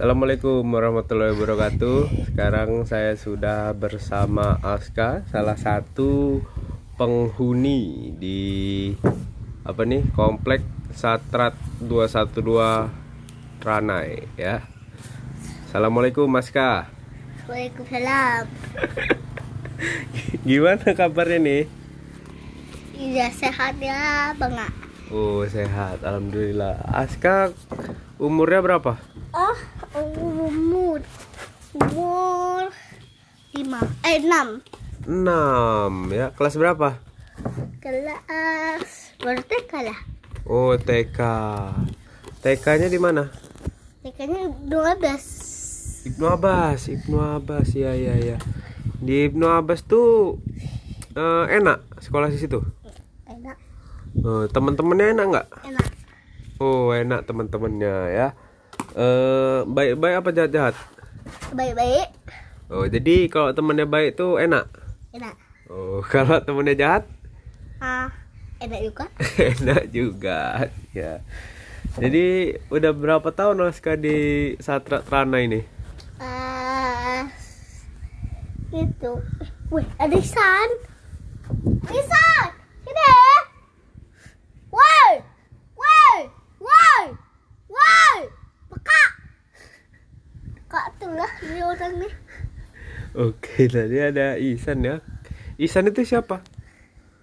Assalamualaikum warahmatullahi wabarakatuh. Sekarang saya sudah bersama Aska, salah satu penghuni di apa nih komplek Satrat 212 Ranai ya. Assalamualaikum Aska. Waalaikumsalam. Gimana kabarnya nih? Iya sehat ya bang. Oh sehat, alhamdulillah. Aska umurnya berapa? Oh umur umur lima eh enam 6 ya. Kelas berapa? kelas berarti kalah. Oh TK. TK-nya di mana? Tekanya dua belas. Ibnu Abbas, Ibnu Abbas, ya ya ya. Di Ibnu Abbas tuh eh, enak sekolah di situ. Enak Eh, teman-temannya enak nggak? enak. Oh enak teman-temannya ya. Eh baik-baik apa jahat-jahat? Baik baik. Oh jadi kalau temannya baik tuh enak. Enak. Oh kalau temannya jahat Ah enak juga. enak juga ya. Jadi udah berapa tahun Aska di Satra Trana ini? Ah itu. Wih ada Isan. Isan Kak tuh lah ini orang nih. Oke tadi ada Isan ya. Isan itu siapa?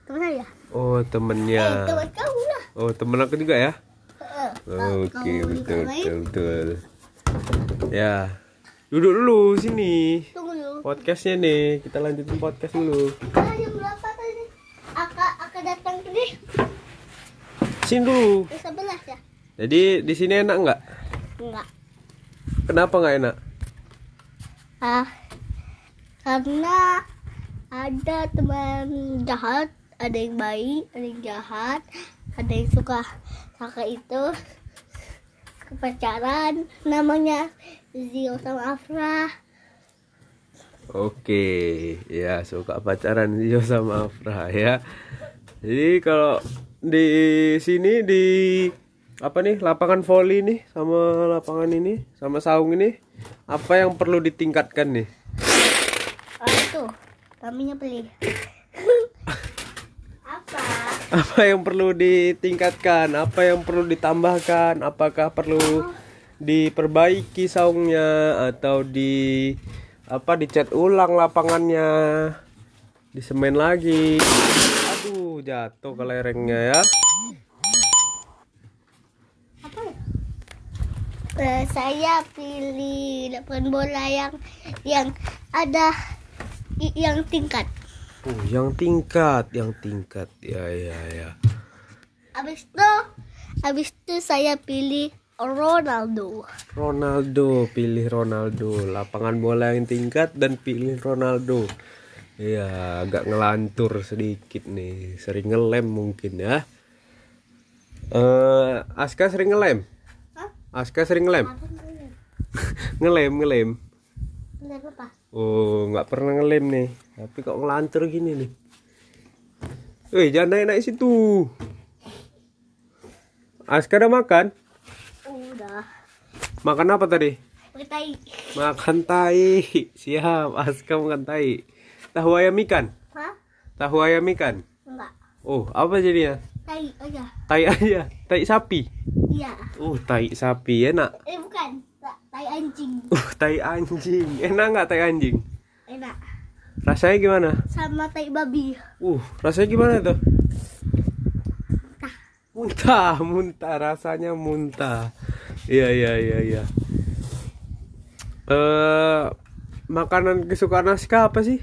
Teman saya. Oh Eh temennya. teman kamu lah. Oh temen aku juga ya? Oke betul betul betul. Ya duduk dulu sini. Tunggu dulu. Podcastnya nih kita lanjutin podcast dulu. Ah, jam berapa tadi? Datang tadi. Sini dulu. Sebelas ya? Jadi di sini enak nggak? Enggak. Kenapa nggak enak? Ah, karena ada teman jahat, ada yang baik, ada yang jahat, ada yang suka suka itu kepacaran namanya Zio sama Afra Oke, ya suka pacaran Zio sama Afra ya. Jadi kalau di sini di apa nih lapangan voli nih sama lapangan ini sama saung ini apa yang perlu ditingkatkan nih? ah, itu kaminya beli apa Apa yang perlu ditingkatkan? Apa yang perlu ditambahkan? Apakah perlu diperbaiki saungnya atau di apa dicat ulang lapangannya? Disemen lagi. Aduh, jatuh ke lerengnya ya. apa ya? Eh, saya pilih lapangan bola yang yang ada yang tingkat. Oh, yang tingkat, yang tingkat. Ya, ya, ya. Habis itu, habis itu saya pilih Ronaldo. Ronaldo, pilih Ronaldo. Lapangan bola yang tingkat dan pilih Ronaldo. Iya, agak ngelantur sedikit nih. Sering ngelem mungkin ya. Eh, Aska sering ngelem? Aska sering ngelem? Ngelem, ngelem. Bener apa? Oh, nggak pernah ngelem nih. Tapi kok ngelantur gini nih. Wih, jangan naik-naik situ. Aska udah makan? Udah. Makan apa tadi? Pakai tai. Makan tai. Siap, Aska makan tai. Tahu ayam ikan? Hah? Tahu ayam ikan? Enggak. Oh, apa jadinya? Tai aja. Tai aja. Tai sapi. Iya. Oh, tai sapi enak. Eh bukan. Ta- Tai anjing. Uh, tai anjing. Enak nggak tai anjing? Enak. Rasanya gimana? Sama tai babi. Uh, rasanya gimana tuh? Tah. Muntah, muntah. Rasanya muntah. Iya, iya, iya, iya. Eh, makanan kesukaan Aska apa sih?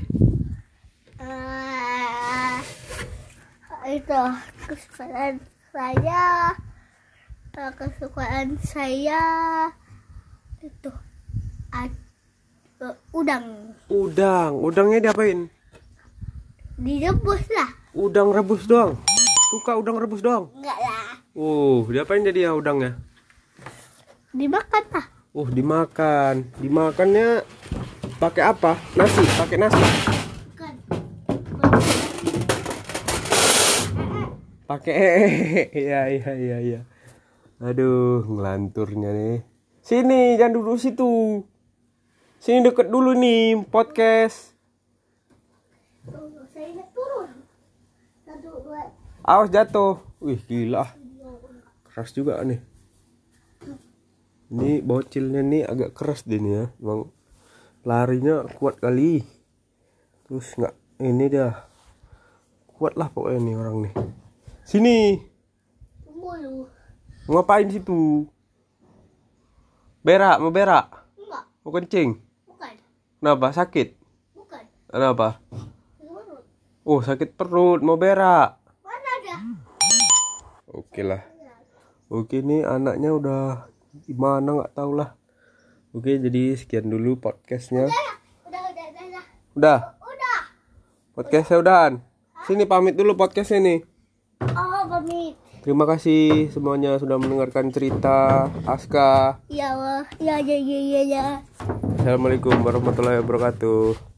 Eh, itu kesukaan saya. Eh, Kesukaan saya itu ad- eh, udang Udang. Udangnya diapain? direbus lah Udang rebus doang. Suka udang rebus doang. enggak lah Uh, diapain jadi ya udangnya? dimakan lah Uh, dimakan. Dimakannya pakai apa? Nasi, pakai nasi. Pakai iya iya iya iya. Aduh, ngelanturnya nih. Sini, jangan duduk situ. Sini deket dulu nih podcast. Awas jatuh. Wih, gila. Keras juga nih. Ini bocilnya nih agak keras deh nih ya. Emang larinya kuat kali. Terus nggak ini dia. Kuat lah pokoknya nih orang nih. Sini. Mau Ngapain situ? Berak, mau berak? Enggak, Mau kencing? bukan. Kenapa? Sakit? Bukan. Kenapa? Oh, sakit perut, mau berak. Mana ada? Oke lah. Oke nih anaknya udah gimana nggak tahu lah. Oke jadi sekian dulu podcastnya. Udah, udah, udah, udah, udah. Udah Udah. podcastnya udahan. Sini pamit dulu podcastnya nih. Terima kasih semuanya sudah mendengarkan cerita Aska. Ya Allah. Ya, ya, ya, ya, ya. Assalamualaikum warahmatullahi wabarakatuh.